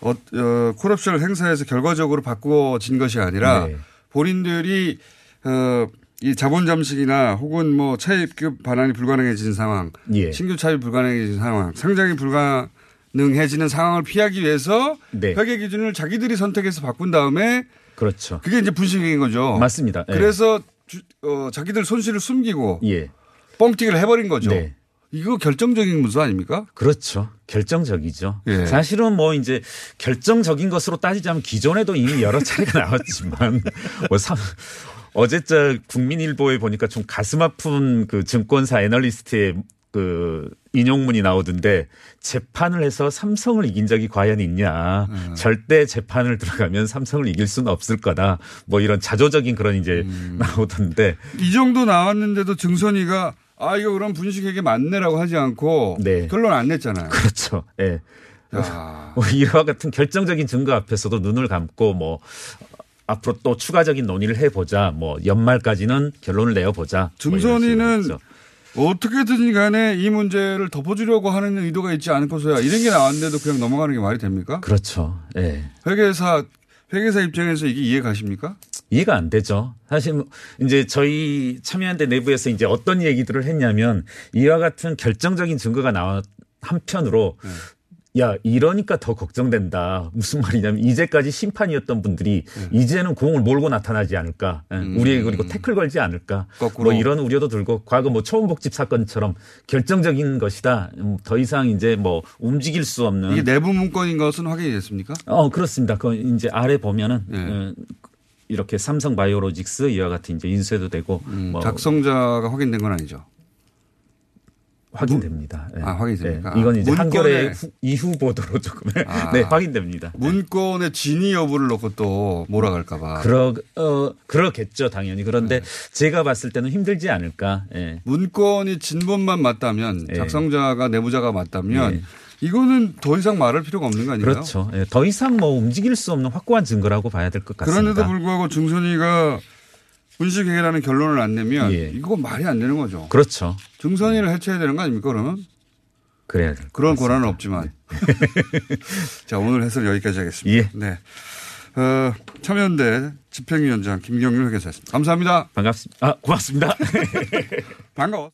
어, 어, 콜옵션을 행사해서 결과적으로 바꾸어진 것이 아니라 네. 본인들이, 어, 이 자본 잠식이나 혹은 뭐 차입급 반환이 불가능해진 상황, 예. 신규 차입 불가능해진 상황, 상장이 불가능해지는 상황을 피하기 위해서 네. 회계 기준을 자기들이 선택해서 바꾼 다음에 그렇죠. 그게 이제 분식인 거죠. 맞습니다. 예. 그래서 주- 어, 자기들 손실을 숨기고 예. 뻥튀기를 해버린 거죠. 네. 이거 결정적인 문서 아닙니까? 그렇죠. 결정적이죠. 예. 사실은 뭐 이제 결정적인 것으로 따지자면 기존에도 이미 여러 차례가 나왔지만 뭐 사- 어제자 국민일보에 보니까 좀 가슴 아픈 그 증권사 애널리스트의 그 인용문이 나오던데 재판을 해서 삼성을 이긴 적이 과연 있냐. 음. 절대 재판을 들어가면 삼성을 이길 수는 없을 거다. 뭐 이런 자조적인 그런 이제 음. 나오던데. 이 정도 나왔는데도 증선이가 아 이거 그럼 분식회계 맞네라고 하지 않고 결론 안 냈잖아요. 그렇죠. 예. 야. 뭐 이와 같은 결정적인 증거 앞에서도 눈을 감고 뭐 앞으로 또 추가적인 논의를 해보자. 뭐 연말까지는 결론을 내어보자. 뭐 식으로 했죠. 어떻게든 간에 이 문제를 덮어주려고 하는 의도가 있지 않고서야 이런 게 나왔는데도 그냥 넘어가는 게 말이 됩니까? 그렇죠. 예. 회계사 회계사 입장에서 이게 이해 가십니까? 이해가 안 되죠. 사실 뭐 이제 저희 참여연대 내부에서 이제 어떤 얘기들을 했냐면 이와 같은 결정적인 증거가 나와 한편으로 네. 야 이러니까 더 걱정된다. 무슨 말이냐면 이제까지 심판이었던 분들이 이제는 공을 몰고 나타나지 않을까. 예, 네. 음. 우리에게 그리고 태클 걸지 않을까. 거꾸로. 뭐 이런 우려도 들고 과거 뭐 초원복집 사건처럼 결정적인 것이다. 음, 더 이상 이제 뭐 움직일 수 없는 이게 내부 문건인 것은 확인이 됐습니까? 어 그렇습니다. 그 이제 아래 보면은 네. 어, 이렇게 삼성 바이오로직스 이와 같은 이제 인쇄도 되고 뭐 음, 작성자가 확인된 건 아니죠. 확인됩니다. 예. 아, 확인됩니까? 예. 이건 이제 후- 이후 보도로 조금 아. 네 확인됩니다. 문건의 진위 여부를 놓고 또 몰아갈까 봐. 그러 어 그러겠죠 당연히 그런데 네. 제가 봤을 때는 힘들지 않을까. 예. 문건이 진본만 맞다면 예. 작성자가 내부자가 맞다면 예. 이거는 더 이상 말할 필요가 없는 거 아닌가요? 그렇죠. 예. 더 이상 뭐 움직일 수 없는 확고한 증거라고 봐야 될 것 같습니다. 그런데도 불구하고 중선이가 분식회계라는 결론을 안 내면 예. 이거 말이 안 되는 거죠. 그렇죠. 중선이를 해체해야 되는 거 아닙니까 그러면? 그래야 돼. 그런 권한은 없지만. 자, 오늘 해설 여기까지 하겠습니다. 예. 네. 어, 참여연대 집행위원장 김경률 회계사였습니다. 감사합니다. 반갑습니다. 아, 고맙습니다. 반가워.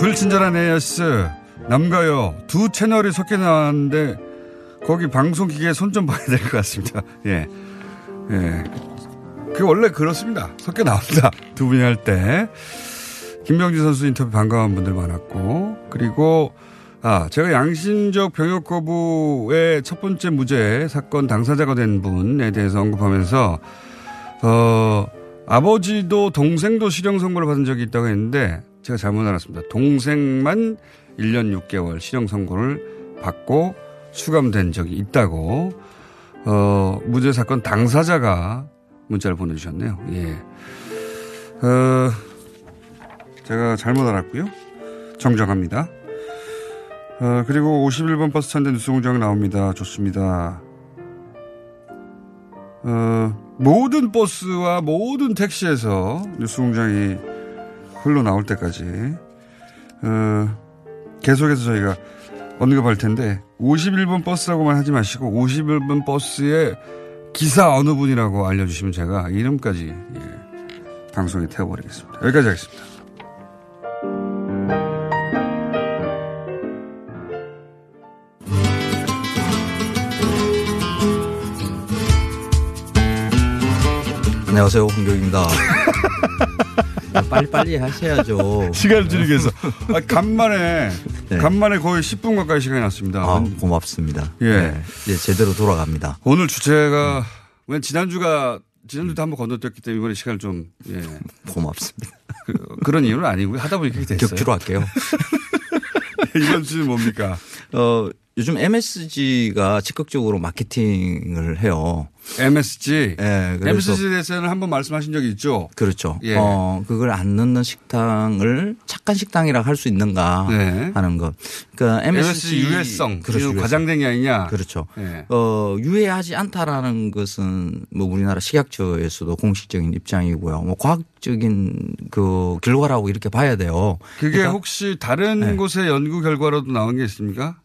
불친절한 AS, 남가요 두 채널이 섞여 나왔는데 거기 방송 기계에 손 좀 봐야 될 것 같습니다. 예. 예. 그 원래 그렇습니다. 섞여 나옵니다. 두 분이 할 때. 김병지 선수 인터뷰 반가운 분들 많았고, 그리고, 아, 제가 양심적 병역 거부의 첫 번째 무죄 사건 당사자가 된 분에 대해서 언급하면서, 어, 아버지도 동생도 실형 선고를 받은 적이 있다고 했는데, 제가 잘못 알았습니다. 동생만 1년 6개월 실형 선고를 받고 수감된 적이 있다고, 어, 무죄 사건 당사자가 문자를 보내주셨네요. 예. 어, 제가 잘못 알았고요. 정정합니다. 어, 그리고 51번 버스 탄데 뉴스공장 나옵니다. 좋습니다. 어, 모든 버스와 모든 택시에서 뉴스공장이 흘러나올 때까지 어, 계속해서 저희가 언급할 텐데 51번 버스라고만 하지 마시고 51번 버스에 기사 어느 분이라고 알려주시면 제가 이름까지 예, 방송에 태워버리겠습니다. 여기까지 하겠습니다. 안녕하세요, 홍경입니다. 빨리빨리 하셔야죠. 시간을 줄이기 위해서. 아, 간만에, 간만에 거의 10분 가까이 시간이 났습니다. 아, 고맙습니다. 예. 네, 이제 제대로 돌아갑니다. 오늘 주제가, 왜 지난주가, 지난주도 한번 건너뛰었기 때문에 이번에 시간을 좀, 예. 고맙습니다. 그, 런 이유는 아니고요. 하다 보니까 그렇게 됐어요. 격주로 할게요. 이번 주는 뭡니까? 어, 요즘 MSG가 적극적으로 마케팅을 해요. MSG? 예, MSG에 대해서는 한번 말씀하신 적이 있죠? 그렇죠. 예. 어, 그걸 안 넣는 식당을 착한 식당이라 할 수 있는가 네. 하는 것. 그러니까 MSG, MSG 유해성. 그렇죠. 과장된 게 아니냐. 그렇죠. 예. 어, 유해하지 않다라는 것은 뭐 우리나라 식약처에서도 공식적인 입장이고요. 뭐 과학적인 그 결과라고 이렇게 봐야 돼요. 그게 그러니까 혹시 다른 네. 곳의 연구 결과로도 나온 게 있습니까?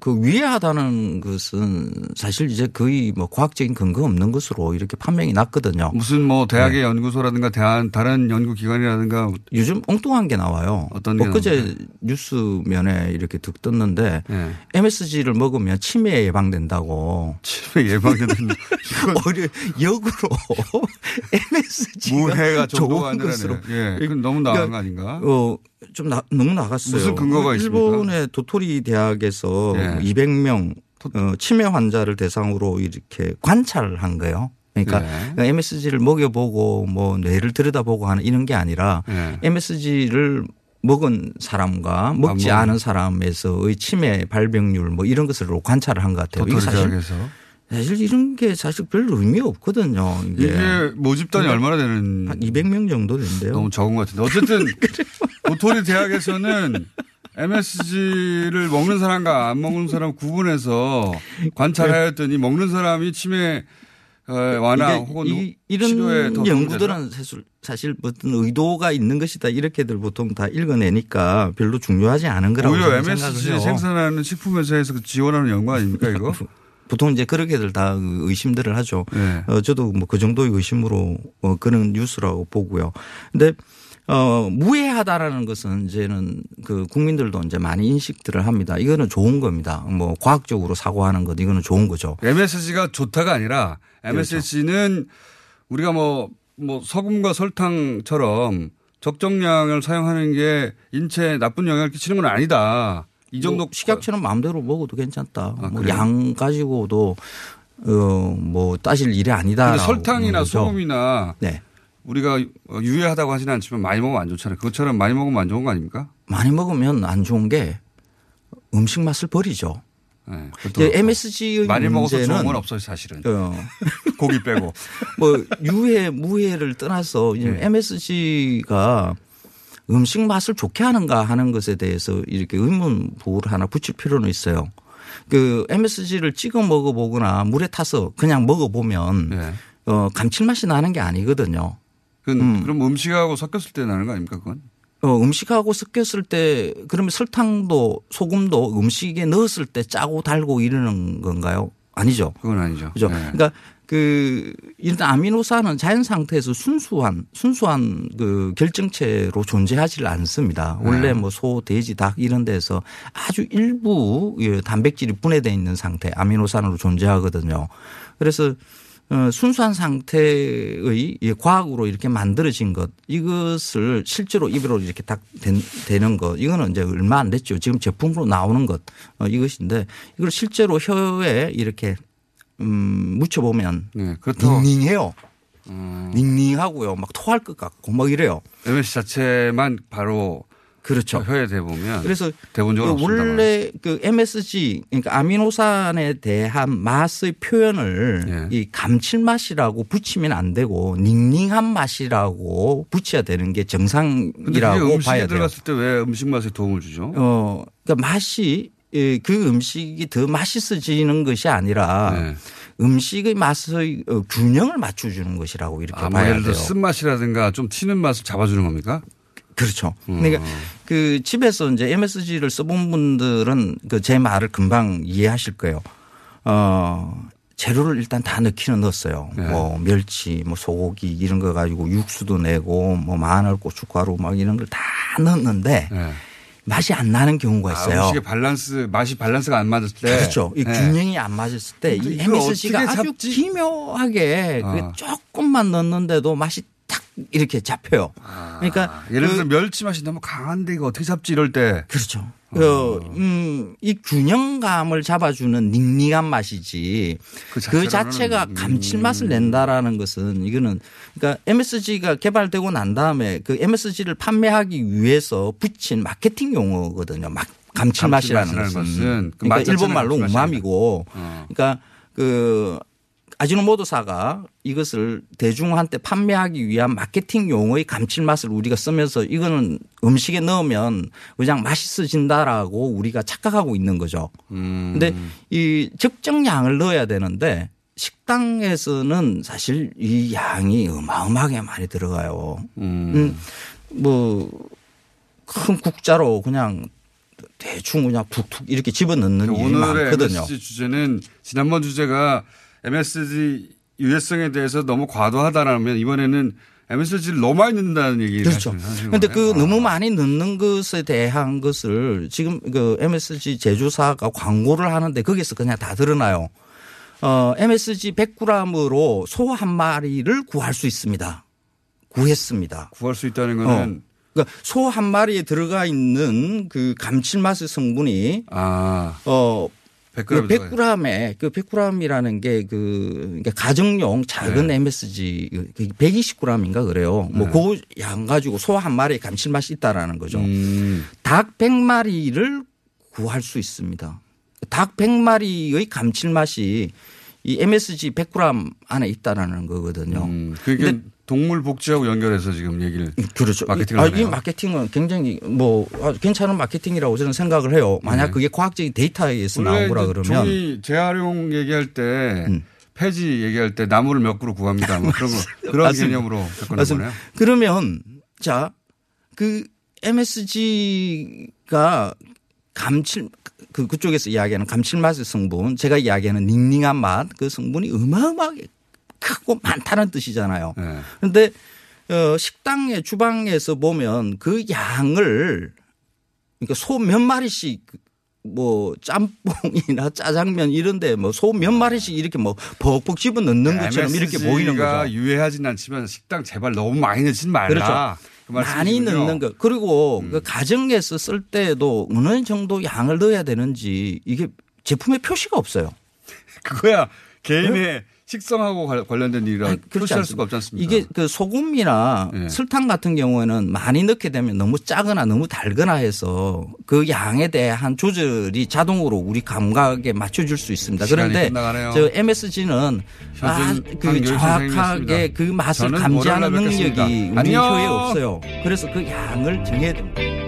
그 위해하다는 것은 사실 이제 거의 뭐 과학적인 근거 없는 것으로 이렇게 판명이 났거든요. 무슨 뭐 대학의 네. 연구소라든가 대한 다른 연구기관이라든가 요즘 엉뚱한 게 나와요. 어떤 게 엊그제 나오나요? 뉴스면에 이렇게 득 떴는데 네. MSG를 먹으면 치매 예방된다고. 치매 예방된다. 오히려 역으로 MSG가 무해가 좋은 것으로. 예, 그건 너무 나간 거 아닌가? 어, 좀 나, 너무 나갔어요. 무슨 근거가 일본의 도토리 대학에서 예. 200명 어, 치매 환자를 대상으로 이렇게 관찰을 한 거예요. 그러니까 예. MSG를 먹여보고 뭐 뇌를 들여다보고 하는 이런 게 아니라 예. MSG를 먹은 사람과 먹지 아, 뭐. 않은 사람에서의 치매 발병률 뭐 이런 것을 관찰을 한 것 같아요. 이게 도토리 사실 대학에서. 사실 이런 게 사실 별 의미 없거든요. 이게, 이게 모집단이 얼마나 되는? 한 200명 정도 된대요. 너무 적은 것 같은데. 어쨌든 도토리 대학에서는 MSG를 먹는 사람과 안 먹는 사람 구분해서 관찰하였더니 먹는 사람이 치매 어, 완화 혹은 이, 더 연구들은 사실 사실 어떤 의도가 있는 것이다 이렇게들 보통 다 읽어내니까 별로 중요하지 않은 거라고 오히려 MSG 생각을 해요. 생산하는 식품 회사에서 그 지원하는 연구 아닙니까 이거? 보통 이제 그렇게들 다 의심들을 하죠. 네. 어, 저도 뭐 그 정도의 의심으로 어, 그런 뉴스라고 보고요. 근데 어, 무해하다라는 것은 이제는 그 국민들도 이제 많이 인식들을 합니다. 이거는 좋은 겁니다. 뭐 과학적으로 사고하는 것 이거는 좋은 거죠. MSG가 좋다가 아니라 MSG는 우리가 뭐, 뭐 소금과 설탕처럼 적정량을 사용하는 게 인체에 나쁜 영향을 끼치는 건 아니다. 이 정도 뭐 식약처는 마음대로 먹어도 괜찮다. 뭐 그래요? 양 가지고도 어뭐 따질 일이 아니다. 설탕이나 소금이나 네. 우리가 유해하다고 하지는 않지만 많이 먹으면 안 좋잖아요. 그것처럼 많이 먹으면 안 좋은 거 아닙니까? 많이 먹으면 안 좋은 게 음식 맛을 버리죠. 네, 이제 MSG의 많이 먹어서 좋은 건 없어요, 사실은. 어. 고기 빼고. 뭐 유해 무해를 떠나서 네. MSG가 음식 맛을 좋게 하는가 하는 것에 대해서 이렇게 의문 부호를 하나 붙일 필요는 있어요. 그 MSG를 찍어 먹어보거나 물에 타서 그냥 먹어보면 네. 어, 감칠맛이 나는 게 아니거든요. 그건 그럼 음식하고 섞였을 때 나는 거 아닙니까 그건? 어, 음식하고 섞였을 때 그러면 설탕도 소금도 음식에 넣었을 때 짜고 달고 이러는 건가요? 아니죠. 그건 아니죠. 그죠. 네. 그러니까 그 일단 아미노산은 자연 상태에서 순수한 순수한 그 결정체로 존재하지 않습니다. 네. 원래 뭐 소, 돼지, 닭 이런 데서 아주 일부 예, 단백질이 분해되어 있는 상태 아미노산으로 존재하거든요. 그래서 어, 순수한 상태의 이 과학으로 이렇게 만들어진 것 이것을 실제로 입으로 이렇게 딱 된- 되는 것 이거는 이제 얼마 안 됐죠. 지금 제품으로 나오는 것 어, 이것인데 이걸 실제로 혀에 이렇게 음, 묻혀보면 네, 그렇다고 닝닝해요. 음. 닝닝하고요. 막 토할 것 같고 막 이래요. MSG 자체만 바로 그렇죠. 혀에 대보면 그래서 대본적으로 그. 원래 그 MSG 그러니까 아미노산에 대한 맛의 표현을 예. 이 감칠맛이라고 붙이면 안 되고 닝닝한 맛이라고 붙여야 되는 게 정상이라고 음식에 봐야 돼요. 들어갔을 때 왜 음식 맛에 도움을 주죠? 어, 그러니까 맛이 예, 그 음식이 더 맛있어지는 것이 아니라 네. 음식의 맛의 어, 균형을 맞춰주는 것이라고 이렇게 아, 뭐 봐야 예를 들어 돼요. 쓴맛이라든가 좀 튀는 맛을 잡아주는 겁니까? 그렇죠. 음. 그러니까 그 집에서 이제 MSG를 써본 분들은 그 제 말을 금방 이해하실 거예요. 어, 재료를 일단 다 넣기는 넣었어요. 네. 뭐 멸치, 뭐 소고기 이런 거 가지고 육수도 내고 뭐 마늘, 고춧가루 막 이런 걸 다 넣었는데 맛이 안 나는 경우가 있어요. 네. 아, 음식의 밸런스 맛이 밸런스가 안 맞을 때 그렇죠. 이 네. 균형이 안 맞았을 때 이 MSG가 아주? 기묘하게 그게 아. 조금만 넣었는데도 맛이 탁 이렇게 잡혀요. 그러니까 아, 예를 그 들어 멸치 맛이 너무 강한데 이거 어떻게 잡지 이럴 때 그렇죠. 어, 음, 이 균형감을 잡아주는 닝닝한 맛이지 그, 자체로는, 자체가 음. 감칠맛을 낸다라는 것은 이거는 그러니까 MSG가 개발되고 난 다음에 그 MSG를 판매하기 위해서 붙인 마케팅 용어거든요. 막 감칠맛이라는 감칠맛이라는 것은. 것은 그맛 그러니까 일본 자체는 말로 감칠맛이 우마미고 어. 그러니까 그 아지노모토사가 이것을 대중한테 판매하기 위한 마케팅 용어의 감칠맛을 우리가 쓰면서 이거는 음식에 넣으면 그냥 맛있어진다라고 우리가 착각하고 있는 거죠. 음. 근데 이 적정 양을 넣어야 되는데 식당에서는 사실 이 양이 어마어마하게 많이 들어가요. 음, 뭐큰 국자로 그냥 대충 그냥 툭툭 이렇게 집어넣는 일이 오늘의 많거든요. MSG 주제는 지난번 주제가 MSG 유해성에 대해서 너무 과도하다라면 이번에는 MSG를 너무 많이 넣는다는 얘기를 그렇죠. 그런데. 그 너무 많이 넣는 것에 대한 것을 지금 그 MSG 제조사가 광고를 하는데 거기서 그냥 다 드러나요. 어, MSG 100g으로 소 한 마리를 구할 수 있습니다. 구했습니다. 구할 수 있다는 거는 그러니까 소 한 마리에 들어가 있는 그 감칠맛의 성분이 아, 어 100g 그 100g에 그 100g이라는 게그 그러니까 가정용 작은 네. MSG 120g인가 그래요. 뭐그 양 가지고 소 한 마리에 감칠맛이 있다라는 거죠. 음. 닭 100마리를 구할 수 있습니다. 닭 100마리의 감칠맛이 이 MSG 100g 안에 있다라는 거거든요. 그게 근데 동물 복지하고 연결해서 지금 얘기를 그렇죠. 마케팅을 아, 하네요. 이 마케팅은 굉장히 뭐 괜찮은 마케팅이라고 저는 생각을 해요. 만약 네. 그게 과학적인 데이터에서 나온 거라 그러면 음. 종이 재활용 얘기할 때 폐지 얘기할 때 나무를 몇 그루 구합니다. 뭐 그런 거 그런 맞습니다. 개념으로 맞습니다. 거네요. 그러면 자, 그 MSG가 감칠 그 그쪽에서 이야기하는 감칠맛의 성분, 제가 이야기하는 닝닝한 맛 그 성분이 어마어마하게 크고 많다는 뜻이잖아요. 네. 그런데 어 식당의 주방에서 보면 그 양을 그러니까 소 몇 마리씩 뭐 짬뽕이나 짜장면 이런데 뭐 소 몇 마리씩 이렇게 뭐 벅벅 집어 넣는 것처럼 이렇게 보이는 거죠. 유해하진 않지만 식당 제발 너무 많이 넣지 말라. 그렇죠. 그 많이. 음. 넣는 거. 그리고 그 가정에서 쓸 때도 어느 정도 양을 넣어야 되는지 이게 제품에 표시가 없어요. 그거야 개인의 식성하고 관- 관련된 일이라 표시할. 수가 없지 않습니까? 이게 그 소금이나 예. 설탕 같은 경우에는 많이 넣게 되면 너무 짜거나 너무 달거나 해서 그 양에 대한 조절이 자동으로 우리 감각에 맞춰줄 수 있습니다. 그런데 끝나가네요. 저 MSG는 아, 그 정확하게. 그 맛을 감지하는 능력이. 우리. 혀에 없어요. 그래서 그 양을 정해야 됩니다.